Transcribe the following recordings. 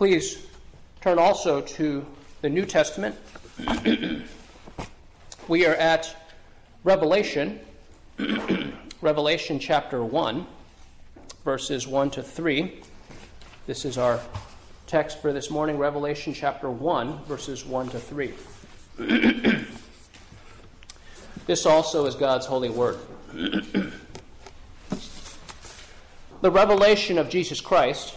Please turn also to the New Testament. we are at Revelation, Revelation chapter 1, verses 1 to 3. This is our text for this morning, Revelation chapter 1, verses 1 to 3. this also is God's holy word. the revelation of Jesus Christ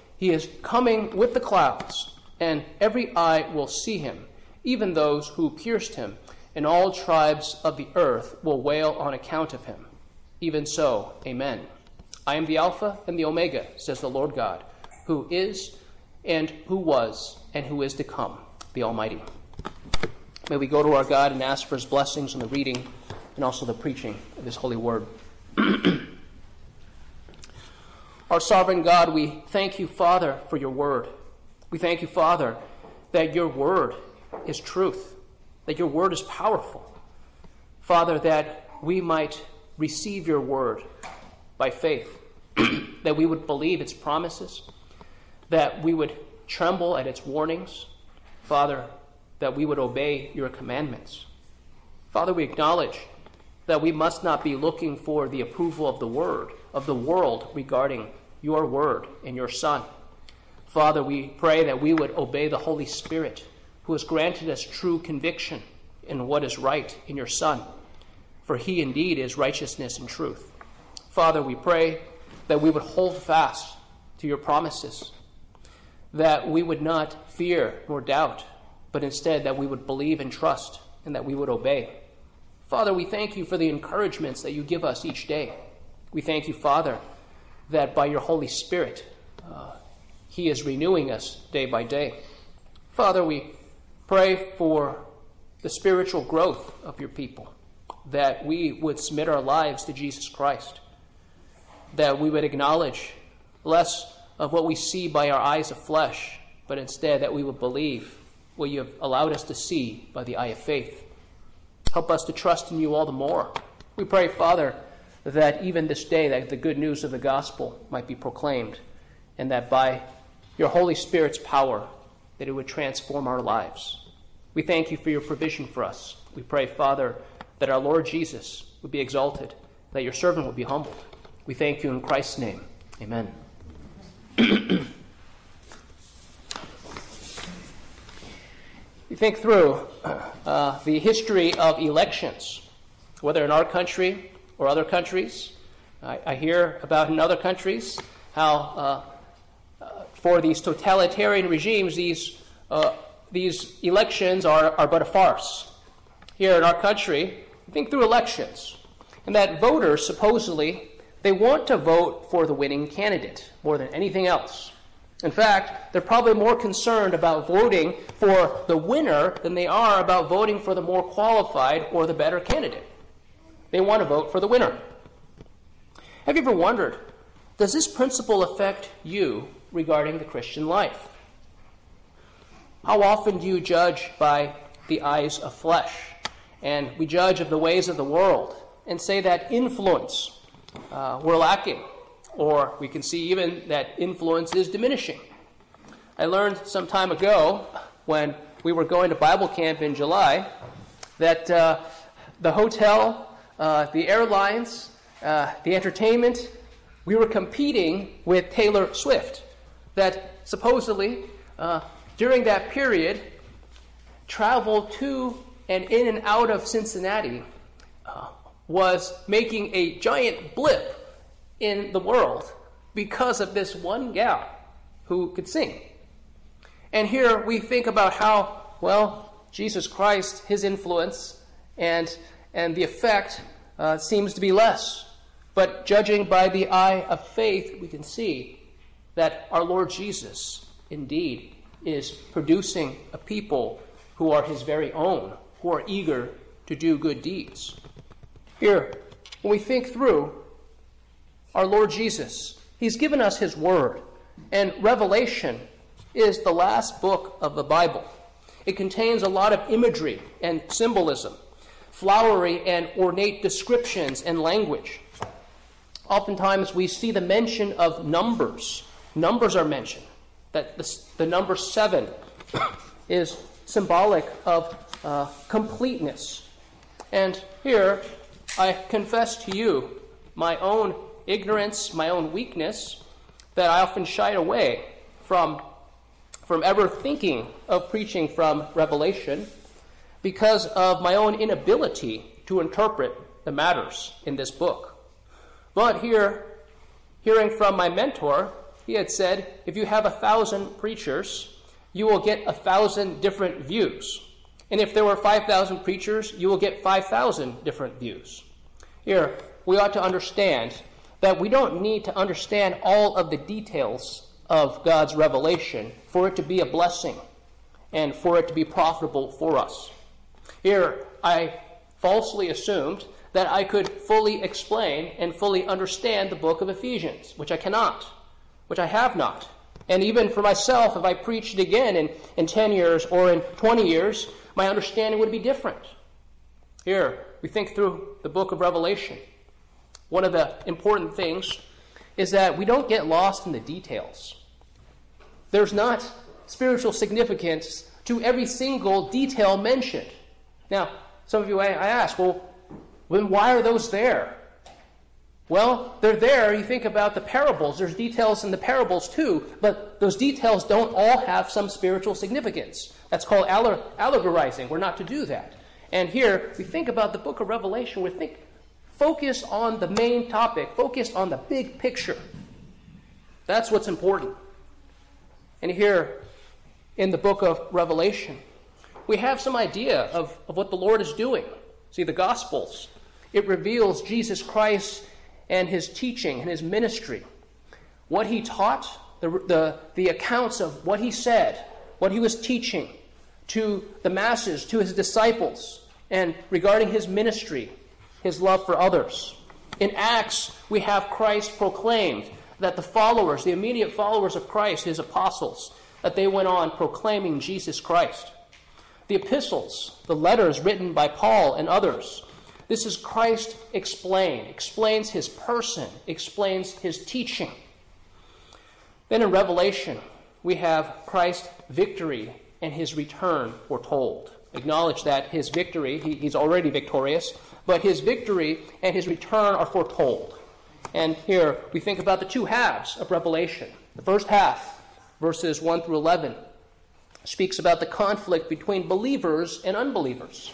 he is coming with the clouds, and every eye will see him, even those who pierced him, and all tribes of the earth will wail on account of him. Even so, amen. I am the Alpha and the Omega, says the Lord God, who is, and who was, and who is to come, the Almighty. May we go to our God and ask for his blessings on the reading and also the preaching of his holy word. Our sovereign God, we thank you, Father, for your word. We thank you, Father, that your word is truth, that your word is powerful. Father, that we might receive your word by faith, that we would believe its promises, that we would tremble at its warnings. Father, that we would obey your commandments. Father, we acknowledge that we must not be looking for the approval of the word, of the world regarding your word and your Son. Father, we pray that we would obey the Holy Spirit, who has granted us true conviction in what is right in your Son, for he indeed is righteousness and truth. Father, we pray that we would hold fast to your promises, that we would not fear nor doubt, but instead that we would believe and trust, and that we would obey. Father, we thank you for the encouragements that you give us each day. We thank you, Father, that by your Holy Spirit, uh, He is renewing us day by day. Father, we pray for the spiritual growth of your people, that we would submit our lives to Jesus Christ, that we would acknowledge less of what we see by our eyes of flesh, but instead that we would believe what you have allowed us to see by the eye of faith. Help us to trust in you all the more. We pray, Father, that even this day that the good news of the gospel might be proclaimed and that by your holy spirit's power that it would transform our lives. We thank you for your provision for us. We pray father that our lord jesus would be exalted that your servant would be humbled. We thank you in christ's name. Amen. You think through uh, the history of elections whether in our country or other countries. I, I hear about in other countries how uh, uh, for these totalitarian regimes, these, uh, these elections are, are but a farce. Here in our country, think through elections, and that voters supposedly they want to vote for the winning candidate more than anything else. In fact, they're probably more concerned about voting for the winner than they are about voting for the more qualified or the better candidate. They want to vote for the winner. Have you ever wondered, does this principle affect you regarding the Christian life? How often do you judge by the eyes of flesh? And we judge of the ways of the world and say that influence uh, we're lacking, or we can see even that influence is diminishing. I learned some time ago when we were going to Bible camp in July that uh, the hotel uh, the airlines, uh, the entertainment, we were competing with Taylor Swift. That supposedly uh, during that period, travel to and in and out of Cincinnati uh, was making a giant blip in the world because of this one gal who could sing. And here we think about how, well, Jesus Christ, his influence and, and the effect uh, seems to be less. But judging by the eye of faith, we can see that our Lord Jesus indeed is producing a people who are his very own, who are eager to do good deeds. Here, when we think through our Lord Jesus, he's given us his word, and Revelation is the last book of the Bible. It contains a lot of imagery and symbolism, flowery and ornate descriptions and language. Oftentimes we see the mention of numbers. Numbers are mentioned. That the, the number seven is symbolic of uh, completeness. And here I confess to you my own ignorance, my own weakness, that I often shied away from from ever thinking of preaching from Revelation because of my own inability to interpret the matters in this book. But here, hearing from my mentor, he had said, if you have a thousand preachers, you will get a thousand different views. And if there were 5,000 preachers, you will get 5,000 different views. Here, we ought to understand that we don't need to understand all of the details of God's revelation for it to be a blessing and for it to be profitable for us. Here, I falsely assumed that I could fully explain and fully understand the book of Ephesians, which I cannot, which I have not. And even for myself, if I preached again in, in 10 years or in 20 years, my understanding would be different. Here, we think through the book of Revelation. One of the important things is that we don't get lost in the details. There's not spiritual significance to every single detail mentioned. Now, some of you I, ask, well, then why are those there? Well, they're there. You think about the parables. There's details in the parables too, but those details don't all have some spiritual significance. That's called allegorizing. We're not to do that. And here, we think about the book of Revelation. We think, focus on the main topic, focus on the big picture. That's what's important. And here in the book of Revelation, we have some idea of, of what the Lord is doing. See, the Gospels, it reveals Jesus Christ and his teaching and his ministry. What he taught, the, the, the accounts of what he said, what he was teaching to the masses, to his disciples, and regarding his ministry, his love for others. In Acts, we have Christ proclaimed that the followers, the immediate followers of Christ, his apostles, that they went on proclaiming Jesus Christ. The epistles, the letters written by Paul and others, this is Christ explained, explains his person, explains his teaching. Then in Revelation, we have Christ's victory and his return foretold. Acknowledge that his victory, he, he's already victorious, but his victory and his return are foretold. And here we think about the two halves of Revelation. The first half, verses 1 through 11, speaks about the conflict between believers and unbelievers.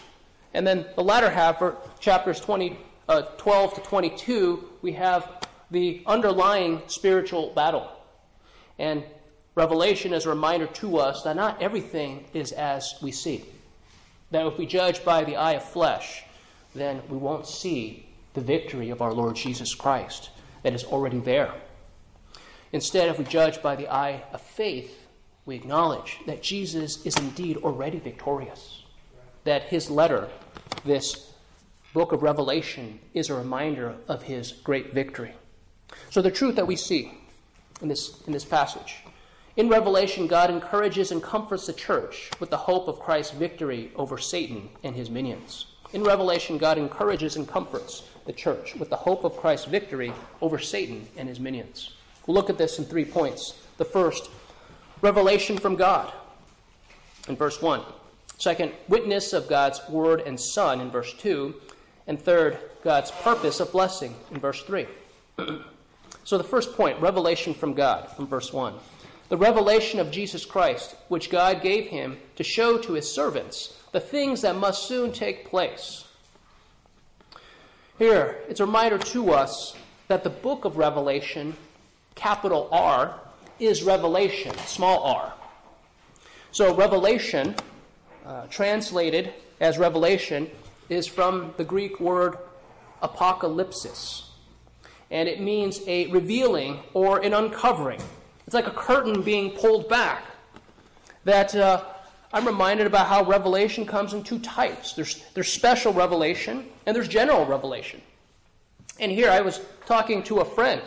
And then the latter half, or chapters 20, uh, 12 to 22, we have the underlying spiritual battle. And Revelation is a reminder to us that not everything is as we see. That if we judge by the eye of flesh, then we won't see the victory of our Lord Jesus Christ that is already there. Instead, if we judge by the eye of faith, we acknowledge that Jesus is indeed already victorious. That his letter, this book of Revelation, is a reminder of his great victory. So, the truth that we see in this, in this passage in Revelation, God encourages and comforts the church with the hope of Christ's victory over Satan and his minions. In Revelation, God encourages and comforts the church with the hope of Christ's victory over Satan and his minions. We'll look at this in three points. The first, revelation from God in verse 1. Second, witness of God's word and son in verse 2. And third, God's purpose of blessing in verse 3. so the first point, revelation from God from verse 1. the revelation of Jesus Christ, which God gave him to show to his servants the things that must soon take place. Here, it's a reminder to us that the book of Revelation, capital R, is revelation, small r. So, revelation, uh, translated as revelation, is from the Greek word apocalypsis. And it means a revealing or an uncovering. It's like a curtain being pulled back. That uh, I'm reminded about how revelation comes in two types there's, there's special revelation and there's general revelation. And here I was talking to a friend,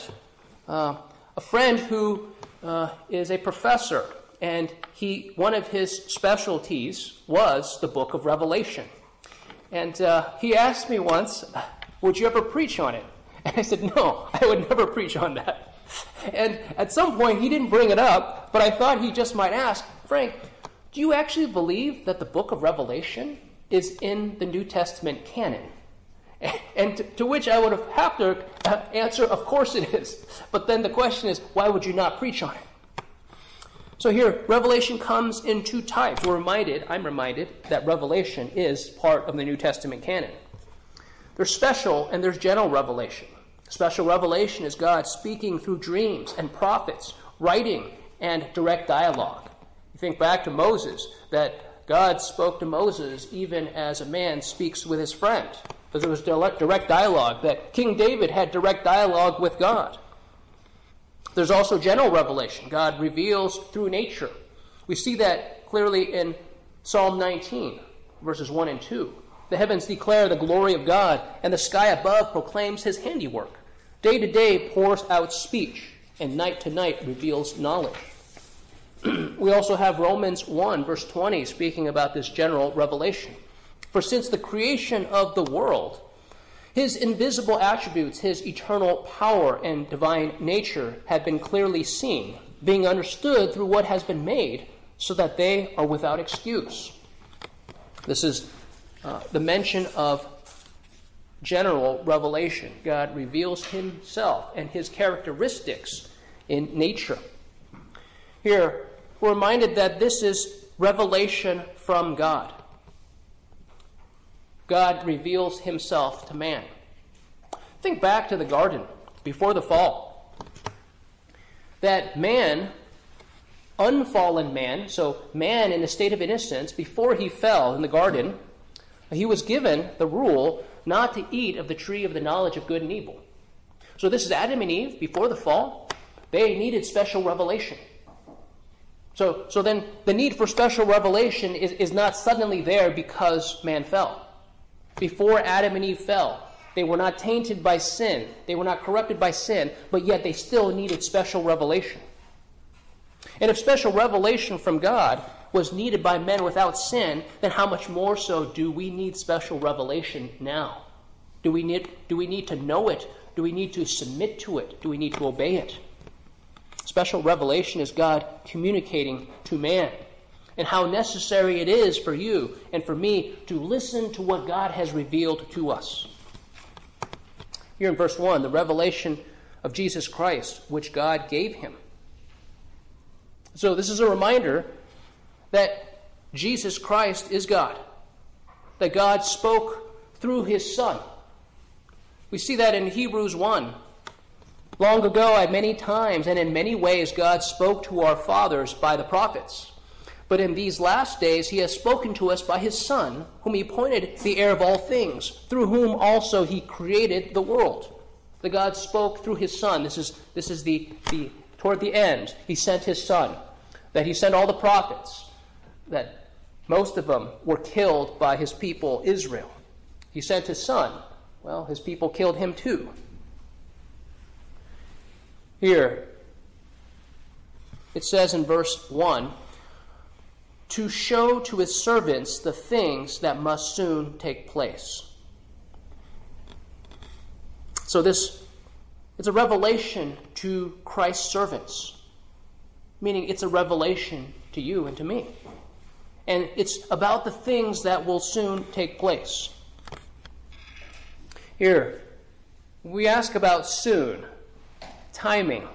uh, a friend who uh, is a professor, and he one of his specialties was the book of Revelation. And uh, he asked me once, "Would you ever preach on it?" And I said, "No, I would never preach on that." And at some point, he didn't bring it up, but I thought he just might ask, Frank, do you actually believe that the book of Revelation is in the New Testament canon? And to, to, which I would have to uh, answer, of course it is. But then the question is, why would you not preach on it? So here, Revelation comes in two types. We're reminded, I'm reminded, that Revelation is part of the New Testament canon. There's special and there's general revelation. Special revelation is God speaking through dreams and prophets, writing and direct dialogue. You think back to Moses, that God spoke to Moses even as a man speaks with his friend because it was direct dialogue, that King David had direct dialogue with God. There's also general revelation. God reveals through nature. We see that clearly in Psalm 19, verses 1 and 2. The heavens declare the glory of God, and the sky above proclaims his handiwork. Day to day pours out speech, and night to night reveals knowledge. we also have Romans 1, verse 20, speaking about this general revelation. For since the creation of the world, his invisible attributes, his eternal power and divine nature have been clearly seen, being understood through what has been made, so that they are without excuse. This is uh, the mention of general revelation. God reveals himself and his characteristics in nature. Here, we're reminded that this is revelation from God. God reveals himself to man. Think back to the garden before the fall. That man, unfallen man, so man in a state of innocence, before he fell in the garden, he was given the rule not to eat of the tree of the knowledge of good and evil. So this is Adam and Eve before the fall. They needed special revelation. So, so then the need for special revelation is, is not suddenly there because man fell before Adam and Eve fell. They were not tainted by sin, they were not corrupted by sin, but yet they still needed special revelation. And if special revelation from God was needed by men without sin, then how much more so do we need special revelation now? Do we need, do we need to know it? Do we need to submit to it? Do we need to obey it? Special revelation is God communicating to man and how necessary it is for you and for me to listen to what God has revealed to us. Here in verse 1, the revelation of Jesus Christ, which God gave him. So, this is a reminder that Jesus Christ is God, that God spoke through his Son. We see that in Hebrews 1. Long ago, at many times and in many ways, God spoke to our fathers by the prophets. But in these last days he has spoken to us by his Son, whom he appointed the heir of all things, through whom also he created the world. The God spoke through his Son. This is, this is the, the toward the end. He sent his Son. That he sent all the prophets. That most of them were killed by his people Israel. He sent his Son. Well, his people killed him too. Here, it says in verse 1 to show to his servants the things that must soon take place. So this it's a revelation to Christ's servants, meaning it's a revelation to you and to me. And it's about the things that will soon take place. Here, we ask about soon, timing.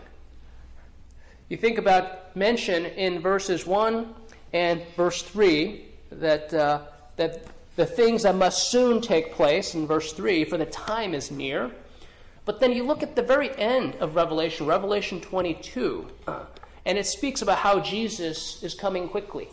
You think about mention in verses 1 and verse 3 that, uh, that the things that must soon take place in verse 3, for the time is near. But then you look at the very end of Revelation, Revelation 22, and it speaks about how Jesus is coming quickly.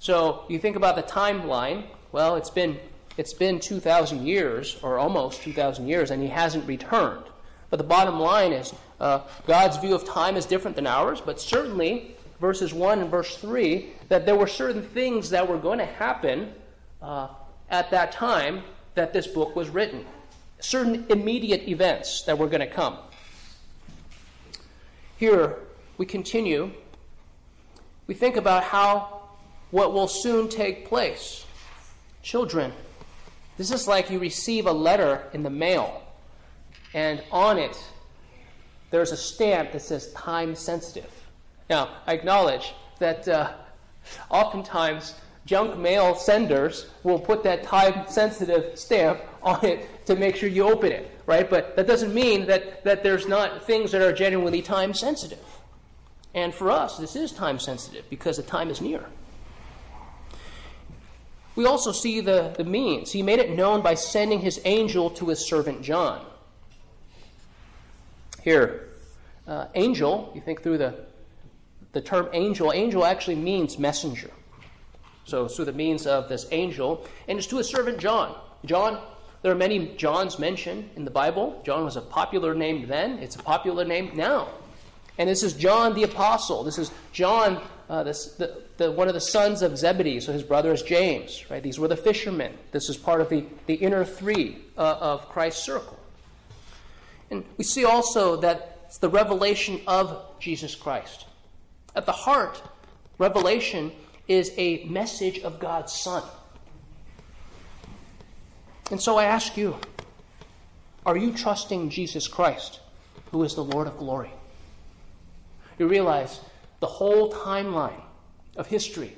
So you think about the timeline. Well, it's been it's been 2,000 years, or almost 2,000 years, and he hasn't returned. But the bottom line is uh, God's view of time is different than ours, but certainly, verses 1 and verse 3, that there were certain things that were going to happen uh, at that time that this book was written. Certain immediate events that were going to come. Here, we continue. We think about how what will soon take place. Children, this is like you receive a letter in the mail, and on it, there's a stamp that says time sensitive. Now, I acknowledge that uh, oftentimes junk mail senders will put that time sensitive stamp on it to make sure you open it, right? But that doesn't mean that, that there's not things that are genuinely time sensitive. And for us, this is time sensitive because the time is near. We also see the, the means. He made it known by sending his angel to his servant John. Here, uh, angel, you think through the, the term angel, angel actually means messenger. So, through the means of this angel, and it's to his servant John. John, there are many Johns mentioned in the Bible. John was a popular name then, it's a popular name now. And this is John the Apostle. This is John, uh, this, the, the, one of the sons of Zebedee. So his brother is James. Right? These were the fishermen. This is part of the, the inner three uh, of Christ's circle. And we see also that it's the revelation of Jesus Christ. At the heart, revelation is a message of God's Son. And so I ask you, are you trusting Jesus Christ, who is the Lord of glory? You realize the whole timeline of history,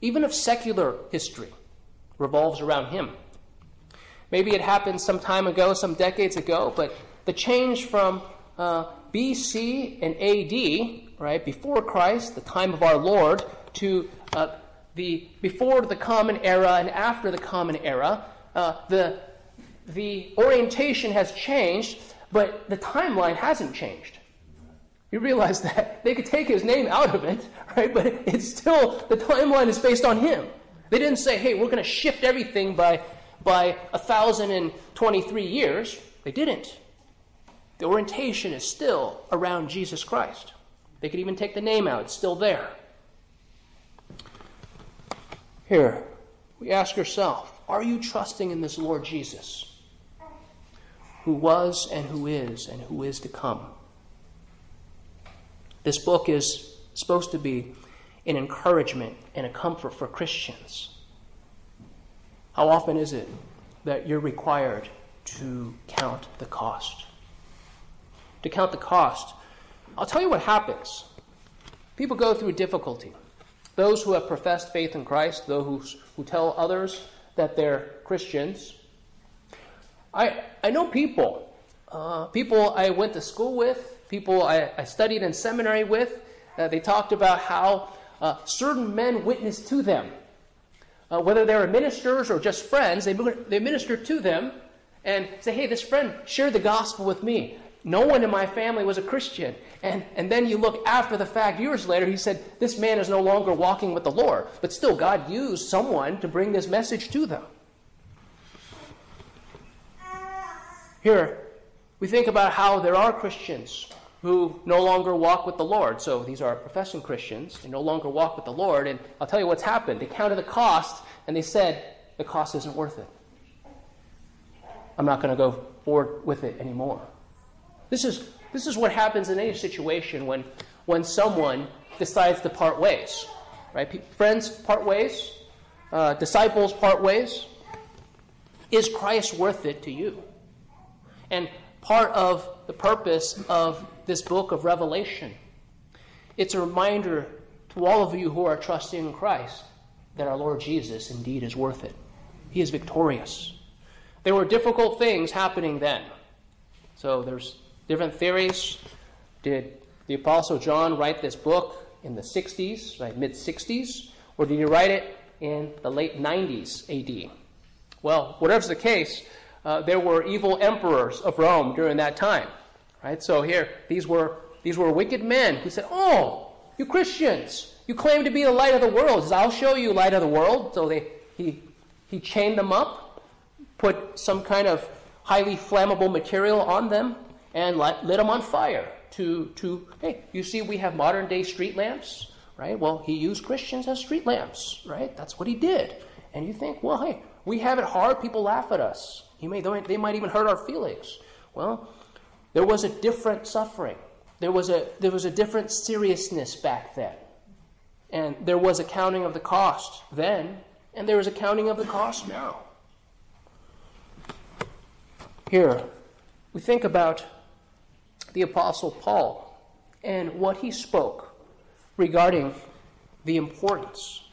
even of secular history, revolves around him. Maybe it happened some time ago, some decades ago, but the change from uh, BC and AD, right, before Christ, the time of our Lord, to uh, the before the Common Era and after the Common Era, uh, the the orientation has changed, but the timeline hasn't changed. You realize that they could take his name out of it, right? But it's still the timeline is based on him. They didn't say, "Hey, we're going to shift everything by by 1023 years." They didn't. The orientation is still around Jesus Christ. They could even take the name out, it's still there. Here, we ask yourself, are you trusting in this Lord Jesus, who was and who is and who is to come? This book is supposed to be an encouragement and a comfort for Christians. How often is it that you're required to count the cost? To count the cost. I'll tell you what happens. People go through difficulty. Those who have professed faith in Christ, those who, who tell others that they're Christians. I, I know people, uh, people I went to school with, people I, I studied in seminary with, uh, they talked about how uh, certain men witnessed to them. Uh, whether they were ministers or just friends, they, they ministered to them and say, hey, this friend shared the gospel with me. No one in my family was a Christian. And, and then you look after the fact, years later, he said, This man is no longer walking with the Lord. But still, God used someone to bring this message to them. Here, we think about how there are Christians who no longer walk with the Lord. So these are professing Christians. They no longer walk with the Lord. And I'll tell you what's happened. They counted the cost and they said, the cost isn't worth it. I'm not going to go forward with it anymore. This is, this is what happens in any situation when, when someone decides to part ways. Right? Friends part ways, uh, disciples part ways. Is Christ worth it to you? And part of the purpose of this book of Revelation. It's a reminder to all of you who are trusting in Christ that our Lord Jesus indeed is worth it. He is victorious. There were difficult things happening then. So there's different theories. Did the Apostle John write this book in the 60s, right, mid 60s, or did he write it in the late 90s AD? Well, whatever's the case, uh, there were evil emperors of Rome during that time, right? So here, these were these were wicked men who said, "Oh, you Christians, you claim to be the light of the world. Says, I'll show you light of the world." So they he he chained them up, put some kind of highly flammable material on them, and lit, lit them on fire. To to hey, you see, we have modern day street lamps, right? Well, he used Christians as street lamps, right? That's what he did. And you think, well, hey, we have it hard. People laugh at us. He may, they might even hurt our feelings. Well, there was a different suffering. There was a, there was a different seriousness back then. And there was a counting of the cost then, and there is a counting of the cost now. Here, we think about the Apostle Paul and what he spoke regarding the importance,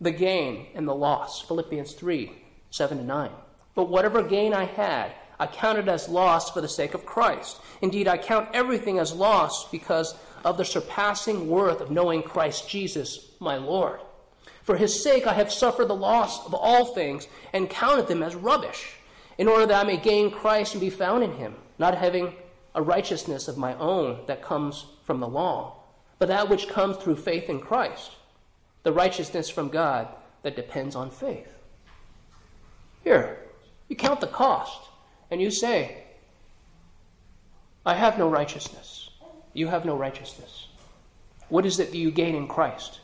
the gain, and the loss. Philippians 3 7 to 9. But whatever gain I had, I counted as loss for the sake of Christ. Indeed, I count everything as loss because of the surpassing worth of knowing Christ Jesus, my Lord. For his sake I have suffered the loss of all things and counted them as rubbish, in order that I may gain Christ and be found in him, not having a righteousness of my own that comes from the law, but that which comes through faith in Christ, the righteousness from God that depends on faith. Here, you count the cost and you say, I have no righteousness. You have no righteousness. What is it that you gain in Christ?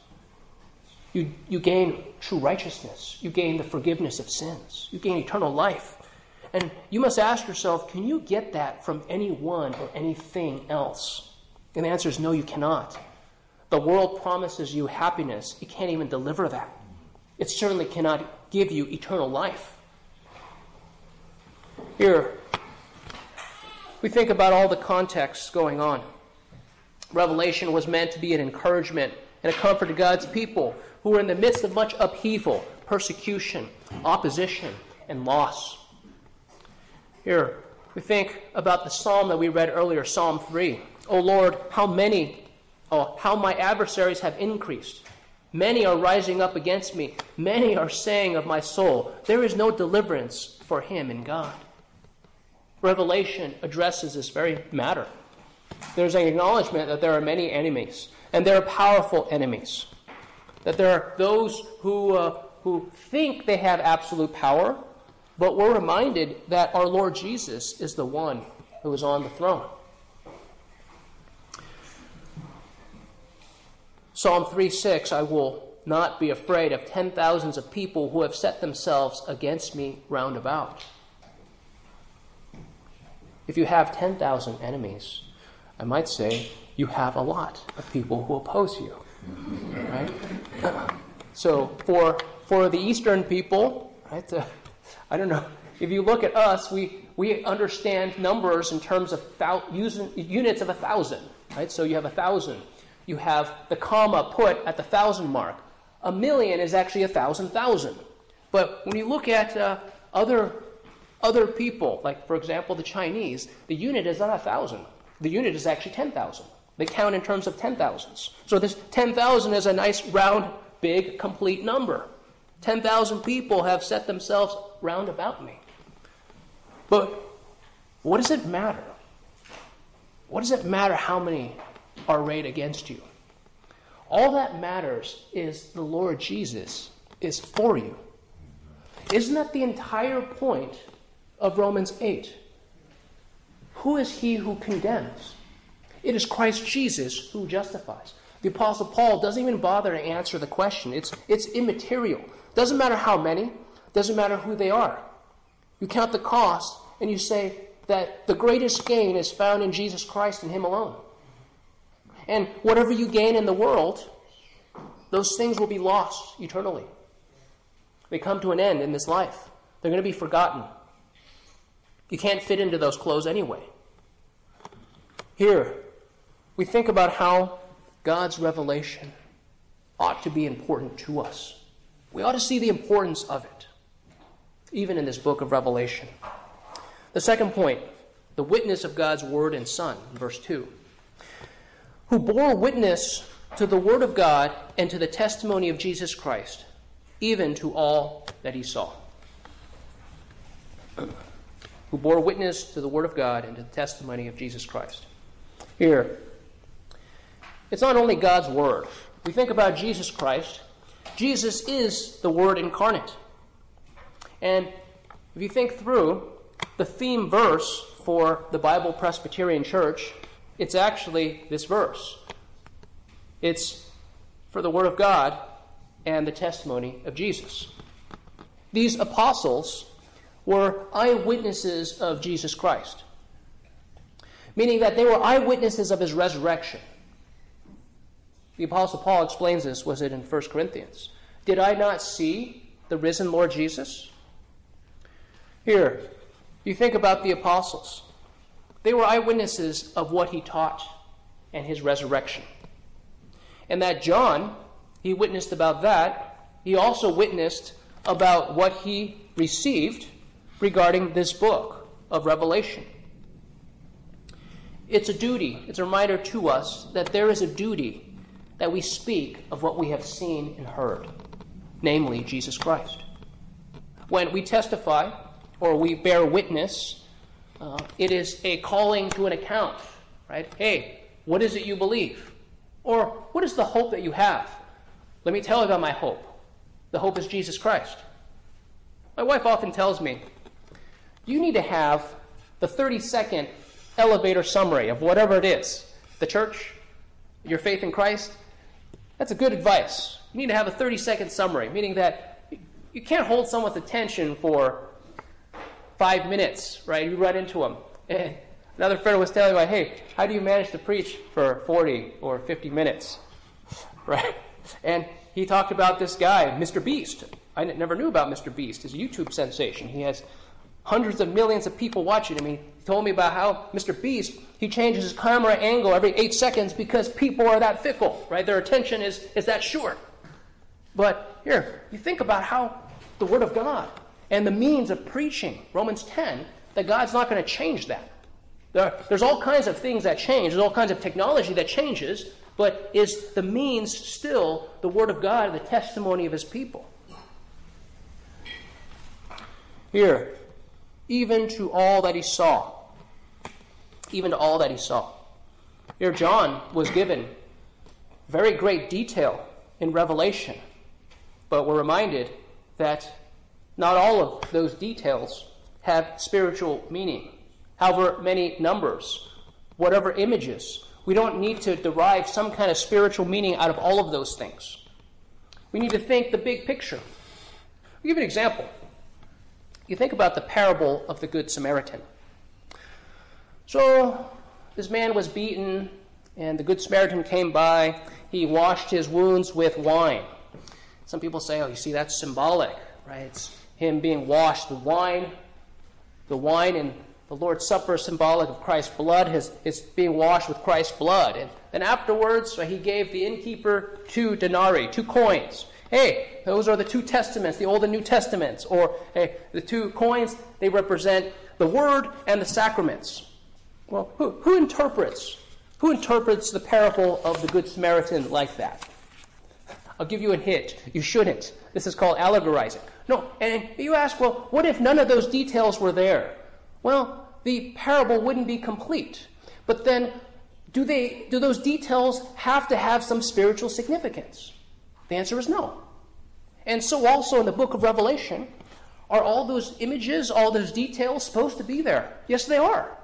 You, you gain true righteousness. You gain the forgiveness of sins. You gain eternal life. And you must ask yourself can you get that from anyone or anything else? And the answer is no, you cannot. The world promises you happiness, it can't even deliver that. It certainly cannot give you eternal life. Here, we think about all the contexts going on. Revelation was meant to be an encouragement and a comfort to God's people who were in the midst of much upheaval, persecution, opposition, and loss. Here, we think about the psalm that we read earlier, Psalm 3. O Lord, how many, oh, how my adversaries have increased. Many are rising up against me. Many are saying of my soul, there is no deliverance for him in God. Revelation addresses this very matter. There's an acknowledgement that there are many enemies, and there are powerful enemies. That there are those who, uh, who think they have absolute power, but we're reminded that our Lord Jesus is the one who is on the throne. Psalm 3 6 I will not be afraid of ten thousands of people who have set themselves against me round about. If you have 10,000 enemies, I might say you have a lot of people who oppose you. Right? So for, for the Eastern people, right, uh, I don't know, if you look at us, we, we understand numbers in terms of thou, using, units of a thousand. Right? So you have a thousand. You have the comma put at the thousand mark. A million is actually a thousand thousand. But when you look at uh, other other people, like for example the Chinese, the unit is not a thousand. The unit is actually 10,000. They count in terms of 10,000s. So this 10,000 is a nice, round, big, complete number. 10,000 people have set themselves round about me. But what does it matter? What does it matter how many are arrayed against you? All that matters is the Lord Jesus is for you. Isn't that the entire point of Romans 8. Who is he who condemns? It is Christ Jesus who justifies. The Apostle Paul doesn't even bother to answer the question. It's, it's immaterial. Doesn't matter how many, doesn't matter who they are. You count the cost and you say that the greatest gain is found in Jesus Christ and Him alone. And whatever you gain in the world, those things will be lost eternally. They come to an end in this life, they're going to be forgotten. You can't fit into those clothes anyway. Here, we think about how God's revelation ought to be important to us. We ought to see the importance of it, even in this book of Revelation. The second point the witness of God's word and Son, verse 2. who bore witness to the Word of God and to the testimony of Jesus Christ, even to all that he saw. Who bore witness to the Word of God and to the testimony of Jesus Christ. Here, it's not only God's Word. We think about Jesus Christ. Jesus is the Word incarnate. And if you think through the theme verse for the Bible Presbyterian Church, it's actually this verse. It's for the Word of God and the testimony of Jesus. These apostles were eyewitnesses of Jesus Christ, meaning that they were eyewitnesses of his resurrection. The Apostle Paul explains this, was it in 1 Corinthians? Did I not see the risen Lord Jesus? Here, you think about the apostles. They were eyewitnesses of what he taught and his resurrection. And that John, he witnessed about that. He also witnessed about what he received regarding this book of Revelation. It's a duty, it's a reminder to us that there is a duty that we speak of what we have seen and heard, namely Jesus Christ. When we testify or we bear witness, uh, it is a calling to an account, right? Hey, what is it you believe? Or what is the hope that you have? Let me tell you about my hope. The hope is Jesus Christ. My wife often tells me, you need to have the 30 second elevator summary of whatever it is the church, your faith in Christ. That's a good advice. You need to have a 30 second summary, meaning that you can't hold someone's attention for five minutes, right? You run into them. And another friend was telling me, hey, how do you manage to preach for 40 or 50 minutes? Right? And he talked about this guy, Mr. Beast. I never knew about Mr. Beast, his YouTube sensation. He has hundreds of millions of people watching him. He told me about how Mr. Beast, he changes his camera angle every eight seconds because people are that fickle, right? Their attention is, is that short. But here, you think about how the Word of God and the means of preaching, Romans 10, that God's not going to change that. There, there's all kinds of things that change, there's all kinds of technology that changes, but is the means still the Word of God, the testimony of His people? Here, even to all that he saw. Even to all that he saw. Here, John was given very great detail in Revelation, but we're reminded that not all of those details have spiritual meaning. However, many numbers, whatever images, we don't need to derive some kind of spiritual meaning out of all of those things. We need to think the big picture. I'll give an example. You think about the parable of the Good Samaritan. So, this man was beaten, and the Good Samaritan came by. He washed his wounds with wine. Some people say, oh, you see, that's symbolic, right? It's him being washed with wine. The wine in the Lord's Supper is symbolic of Christ's blood. His, it's being washed with Christ's blood. And then afterwards, so he gave the innkeeper two denarii, two coins. Hey, those are the two testaments, the Old and New Testaments. Or hey, the two coins, they represent the Word and the sacraments. Well, who, who interprets? Who interprets the parable of the Good Samaritan like that? I'll give you a hint. You shouldn't. This is called allegorizing. No, and you ask, well, what if none of those details were there? Well, the parable wouldn't be complete. But then, do, they, do those details have to have some spiritual significance? The answer is no. And so, also in the book of Revelation, are all those images, all those details supposed to be there? Yes, they are.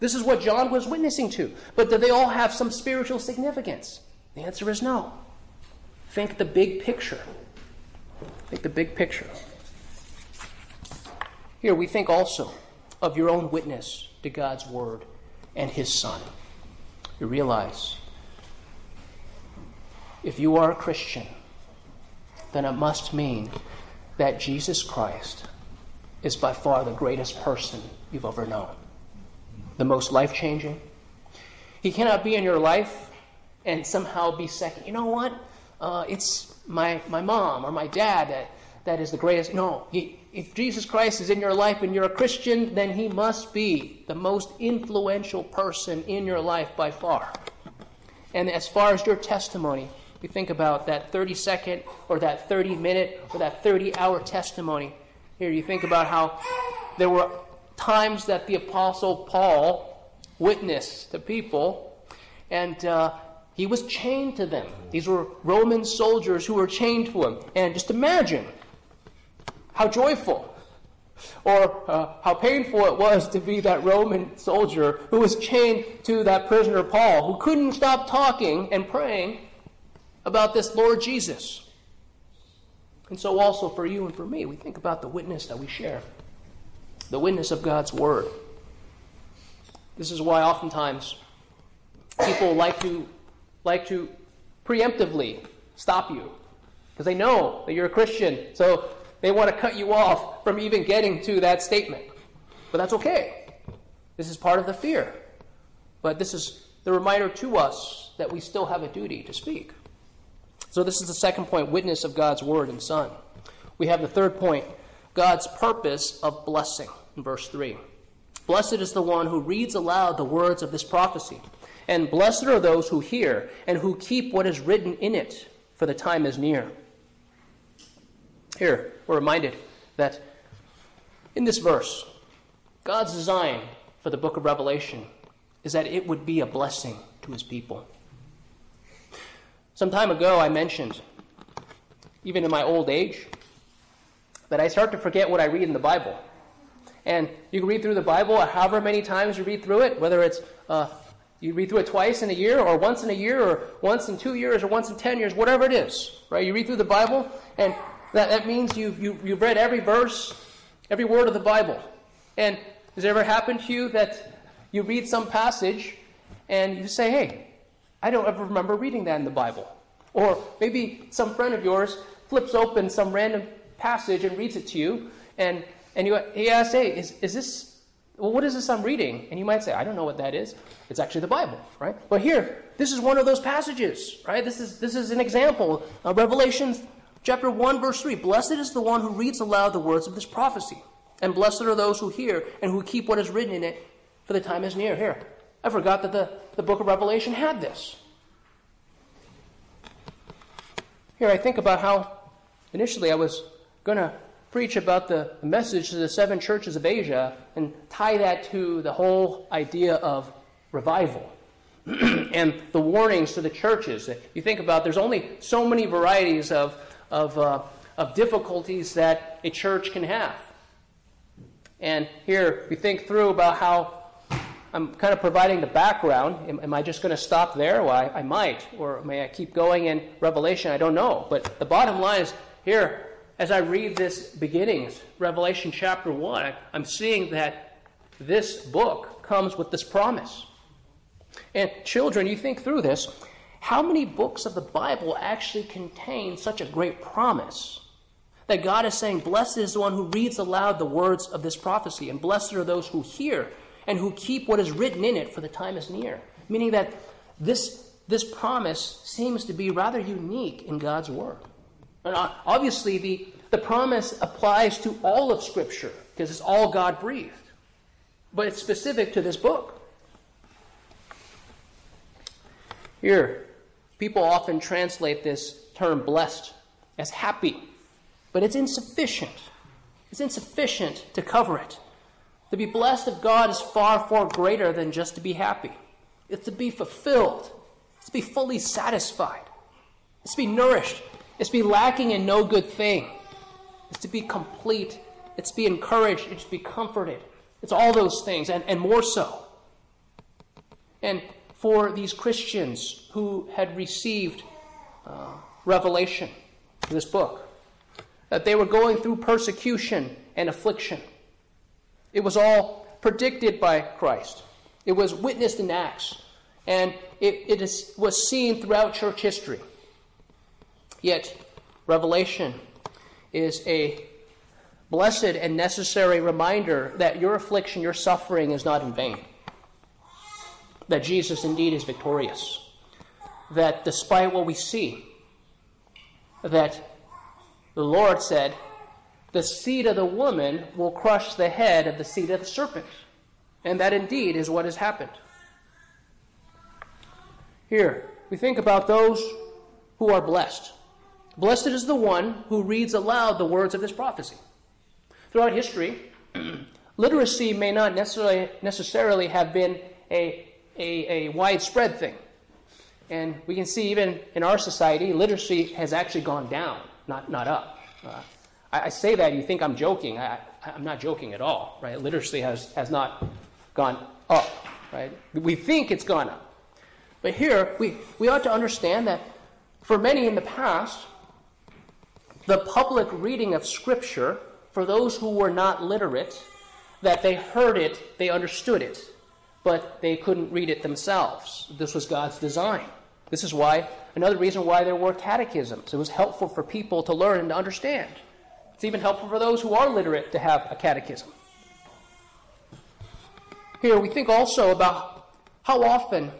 This is what John was witnessing to. But do they all have some spiritual significance? The answer is no. Think the big picture. Think the big picture. Here we think also of your own witness to God's Word and His Son. You realize if you are a Christian, then it must mean that Jesus Christ is by far the greatest person you've ever known, the most life changing. He cannot be in your life and somehow be second. You know what? Uh, it's my, my mom or my dad that, that is the greatest. No, he, if Jesus Christ is in your life and you're a Christian, then he must be the most influential person in your life by far. And as far as your testimony, you think about that 30 second or that 30 minute or that 30 hour testimony. Here, you think about how there were times that the Apostle Paul witnessed to people, and uh, he was chained to them. These were Roman soldiers who were chained to him. And just imagine how joyful or uh, how painful it was to be that Roman soldier who was chained to that prisoner Paul, who couldn't stop talking and praying about this Lord Jesus. And so, also for you and for me, we think about the witness that we share the witness of God's Word. This is why oftentimes people like to, like to preemptively stop you because they know that you're a Christian. So they want to cut you off from even getting to that statement. But that's okay. This is part of the fear. But this is the reminder to us that we still have a duty to speak. So, this is the second point witness of God's word and Son. We have the third point God's purpose of blessing in verse 3. Blessed is the one who reads aloud the words of this prophecy, and blessed are those who hear and who keep what is written in it, for the time is near. Here, we're reminded that in this verse, God's design for the book of Revelation is that it would be a blessing to his people. Some time ago, I mentioned, even in my old age, that I start to forget what I read in the Bible. And you can read through the Bible however many times you read through it, whether it's uh, you read through it twice in a year, or once in a year, or once in two years, or once in ten years, whatever it is, right? You read through the Bible, and that, that means you've, you, you've read every verse, every word of the Bible. And has it ever happened to you that you read some passage and you say, hey, I don't ever remember reading that in the Bible? Or maybe some friend of yours flips open some random passage and reads it to you, and, and you, he asks, hey, is, is this, well, what is this I'm reading? And you might say, I don't know what that is. It's actually the Bible, right? But here, this is one of those passages, right? This is, this is an example. Uh, Revelation chapter 1, verse 3 Blessed is the one who reads aloud the words of this prophecy, and blessed are those who hear and who keep what is written in it, for the time is near. Here, I forgot that the, the book of Revelation had this. Here, I think about how initially I was going to preach about the message to the seven churches of Asia and tie that to the whole idea of revival and the warnings to the churches. You think about there's only so many varieties of of, uh, of difficulties that a church can have. And here we think through about how I'm kind of providing the background. Am, am I just going to stop there? Well, I, I, might. Or may I keep going in Revelation? I don't know. But the bottom line is here, as I read this beginnings, Revelation chapter 1, I'm seeing that this book comes with this promise. And children, you think through this. How many books of the Bible actually contain such a great promise? That God is saying, Blessed is the one who reads aloud the words of this prophecy, and blessed are those who hear and who keep what is written in it, for the time is near. Meaning that this, this promise seems to be rather unique in God's Word. And uh, obviously, the, the promise applies to all of Scripture, because it's all God breathed. But it's specific to this book. Here, People often translate this term blessed as happy, but it's insufficient. It's insufficient to cover it. To be blessed of God is far, far greater than just to be happy. It's to be fulfilled. It's to be fully satisfied. It's to be nourished. It's to be lacking in no good thing. It's to be complete. It's to be encouraged. It's to be comforted. It's all those things and, and more so. And for these Christians who had received uh, revelation, this book, that they were going through persecution and affliction. It was all predicted by Christ, it was witnessed in Acts, and it, it is, was seen throughout church history. Yet, Revelation is a blessed and necessary reminder that your affliction, your suffering is not in vain that Jesus indeed is victorious. That despite what we see, that the Lord said, the seed of the woman will crush the head of the seed of the serpent. And that indeed is what has happened. Here, we think about those who are blessed. Blessed is the one who reads aloud the words of this prophecy. Throughout history, literacy may not necessarily, necessarily have been a, a, a widespread thing. And we can see even in our society, literacy has actually gone down, not, not up. Uh, I, I, say that, you think I'm joking. I, am not joking at all, right? Literacy has, has not gone up, right? We think it's gone up. But here, we, we ought to understand that for many in the past, the public reading of Scripture, for those who were not literate, that they heard it, they understood it, but they couldn't read it themselves. This was God's design. This is why, another reason why there were catechisms. It was helpful for people to learn and to understand. It's even helpful for those who are literate to have a catechism. Here, we think also about how often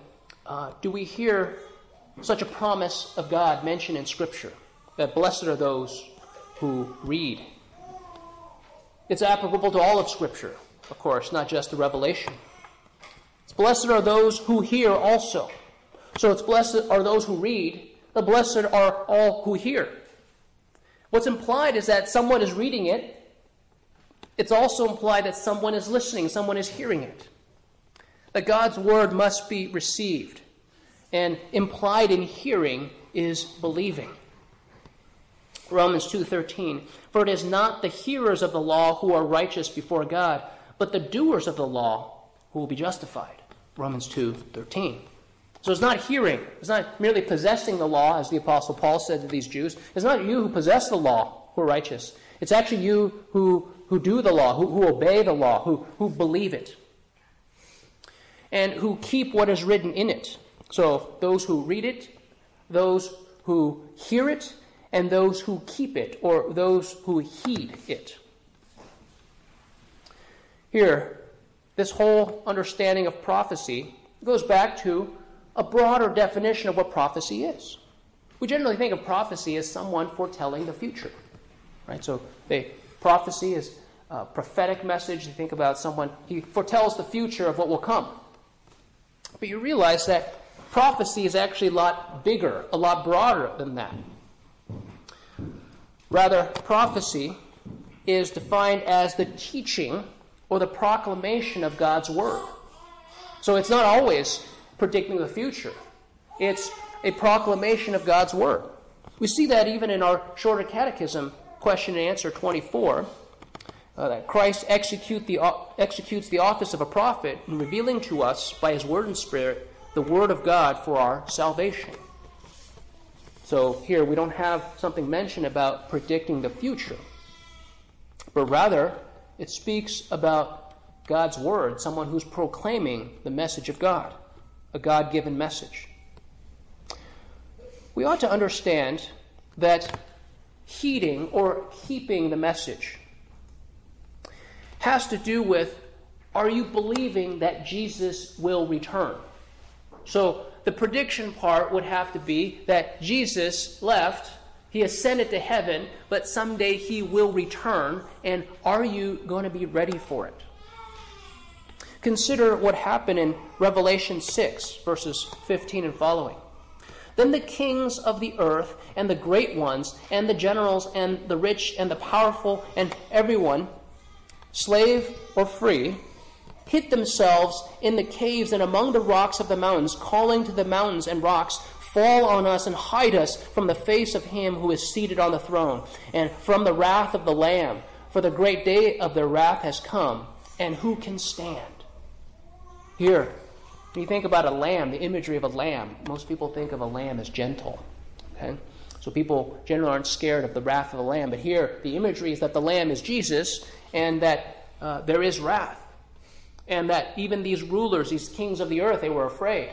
uh, do we hear such a promise of God mentioned in Scripture that blessed are those who read. It's applicable to all of Scripture, of course, not just the Revelation. It's blessed are those who hear also. So it's blessed are those who read, the blessed are all who hear. What's implied is that someone is reading it. It's also implied that someone is listening, someone is hearing it. That God's word must be received. And implied in hearing is believing. Romans 2:13 For it is not the hearers of the law who are righteous before God, but the doers of the law who will be justified. Romans 2:13. So it's not hearing, it's not merely possessing the law, as the Apostle Paul said to these Jews. It's not you who possess the law who are righteous. It's actually you who, who do the law, who, who obey the law, who, who believe it, and who keep what is written in it. So those who read it, those who hear it, and those who keep it, or those who heed it. Here, this whole understanding of prophecy goes back to a broader definition of what prophecy is. We generally think of prophecy as someone foretelling the future, right? So, they, prophecy is a prophetic message. You think about someone, he foretells the future of what will come. But you realize that prophecy is actually a lot bigger, a lot broader than that. Rather, prophecy is defined as the teaching or the proclamation of God's word. So it's not always predicting the future. It's a proclamation of God's Word. We see that even in our shorter catechism, question and answer 24, uh, that Christ execute the, uh, executes the office of a prophet in revealing to us by his Word and Spirit the Word of God for our salvation. So here we don't have something mentioned about predicting the future, but rather it speaks about God's Word, someone who's proclaiming the message of God a God given message. We ought to understand that heeding or keeping the message has to do with are you believing that Jesus will return? So the prediction part would have to be that Jesus left, he ascended to heaven, but someday he will return, and are you going to be ready for it? Consider what happened in Revelation 6, verses 15 and following. Then the kings of the earth, and the great ones, and the generals, and the rich, and the powerful, and everyone, slave or free, hid themselves in the caves and among the rocks of the mountains, calling to the mountains and rocks, Fall on us and hide us from the face of him who is seated on the throne, and from the wrath of the Lamb. For the great day of their wrath has come, and who can stand? Here, when you think about a lamb, the imagery of a lamb, most people think of a lamb as gentle. Okay? So people generally aren't scared of the wrath of the lamb. But here, the imagery is that the lamb is Jesus and that uh, there is wrath. And that even these rulers, these kings of the earth, they were afraid.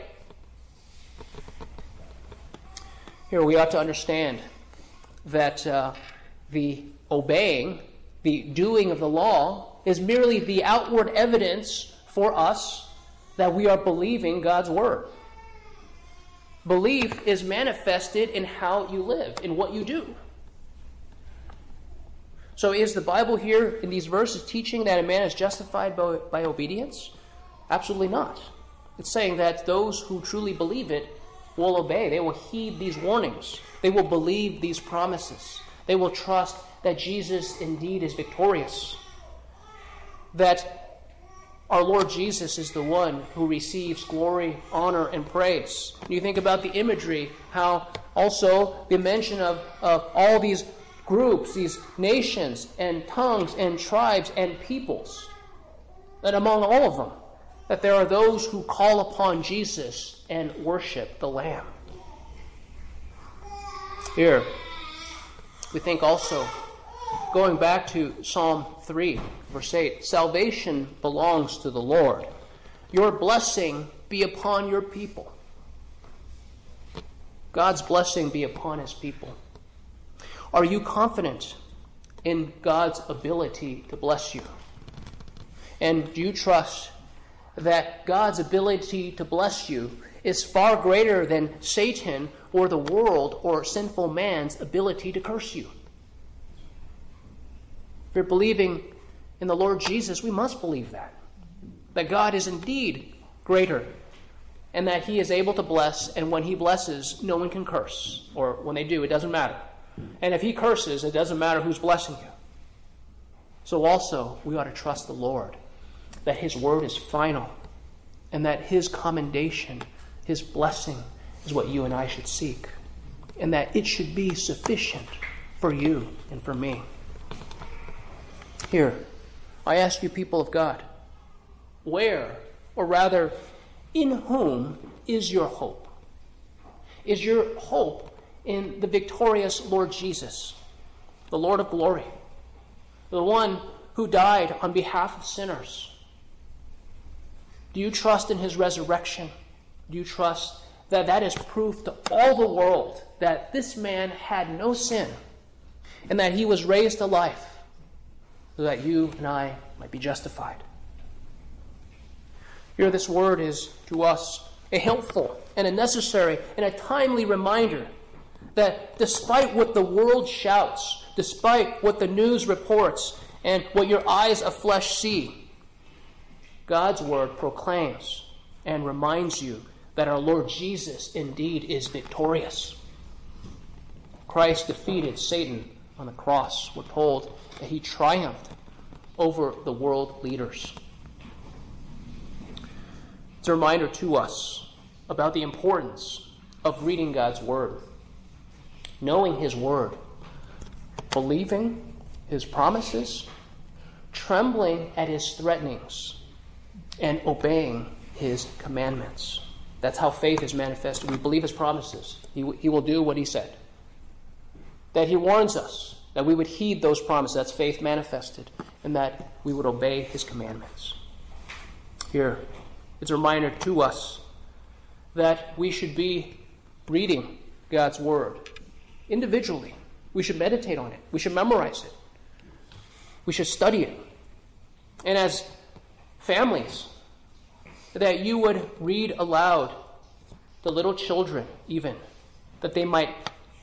Here we ought to understand that uh, the obeying, the doing of the law, is merely the outward evidence for us that we are believing God's word. Belief is manifested in how you live, in what you do. So, is the Bible here in these verses teaching that a man is justified by, by obedience? Absolutely not. It's saying that those who truly believe it will obey. They will heed these warnings. They will believe these promises. They will trust that Jesus indeed is victorious. That our Lord Jesus is the one who receives glory, honor, and praise. You think about the imagery, how also the mention of, of all these groups, these nations, and tongues, and tribes, and peoples. That among all of them, that there are those who call upon Jesus and worship the Lamb. Here, we think also, going back to Psalm 3, verse 8 Salvation belongs to the Lord. Your blessing be upon your people. God's blessing be upon his people. Are you confident in God's ability to bless you? And do you trust that God's ability to bless you is far greater than Satan or the world or sinful man's ability to curse you. If you're believing in the Lord Jesus, we must believe that. That God is indeed greater and that He is able to bless, and when He blesses, no one can curse. Or when they do, it doesn't matter. And if He curses, it doesn't matter who's blessing you. So also, we ought to trust the Lord that His word is final, and that His commendation, His blessing, is what you and I should seek, and that it should be sufficient for you and for me. Here, I ask you, people of God, where, or rather, in whom is your hope? Is your hope in the victorious Lord Jesus, the Lord of glory, the one who died on behalf of sinners? Do you trust in his resurrection? Do you trust that that is proof to all the world that this man had no sin and that he was raised to life so that you and I might be justified? Here, this word is to us a helpful and a necessary and a timely reminder that despite what the world shouts, despite what the news reports, and what your eyes of flesh see, God's word proclaims and reminds you that our Lord Jesus indeed is victorious. Christ defeated Satan on the cross. We're told that he triumphed over the world leaders. It's a reminder to us about the importance of reading God's Word, knowing His Word, believing His promises, trembling at His threatenings, and obeying his commandments. That's how faith is manifested. We believe his promises. He, he will do what he said. That he warns us that we would heed those promises. That's faith manifested. And that we would obey his commandments. Here, it's a reminder to us that we should be reading God's word individually. We should meditate on it. We should memorize it. We should study it. And as families, that you would read aloud the little children, even, that they might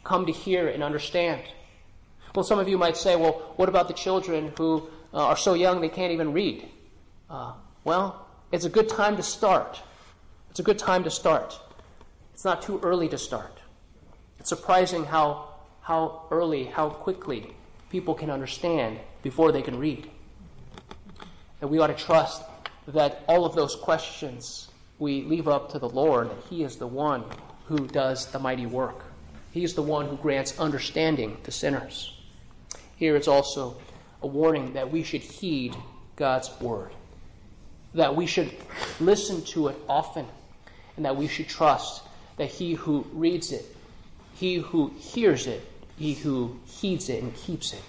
come to hear and understand. Well, some of you might say, well, what about the children who uh, are so young they can't even read? Uh, well, it's a good time to start. It's a good time to start. It's not too early to start. It's surprising how, how early, how quickly people can understand before they can read. And we ought to trust that all of those questions we leave up to the Lord, that He is the one who does the mighty work. He is the one who grants understanding to sinners. Here it's also a warning that we should heed God's word, that we should listen to it often, and that we should trust that He who reads it, He who hears it, He who heeds it and keeps it,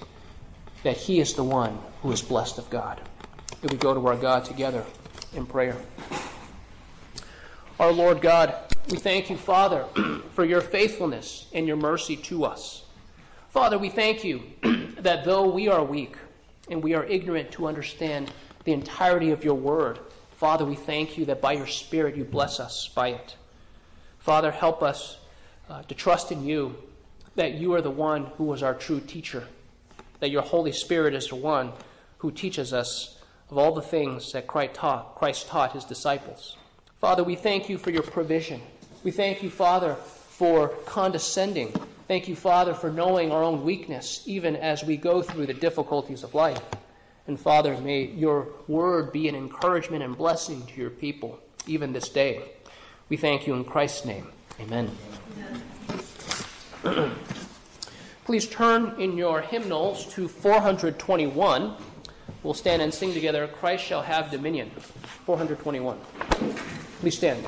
that He is the one who is blessed of God that we go to our God together in prayer. Our Lord God, we thank you, Father, for your faithfulness and your mercy to us. Father, we thank you that though we are weak and we are ignorant to understand the entirety of your word, Father, we thank you that by your Spirit you bless us by it. Father, help us uh, to trust in you, that you are the one who is our true teacher, that your Holy Spirit is the one who teaches us of all the things that Christ taught, Christ taught his disciples. Father, we thank you for your provision. We thank you, Father, for condescending. Thank you, Father, for knowing our own weakness, even as we go through the difficulties of life. And Father, may your word be an encouragement and blessing to your people, even this day. We thank you in Christ's name. Amen. Amen. Please turn in your hymnals to 421. We'll stand and sing together, Christ shall have dominion. 421. Please stand.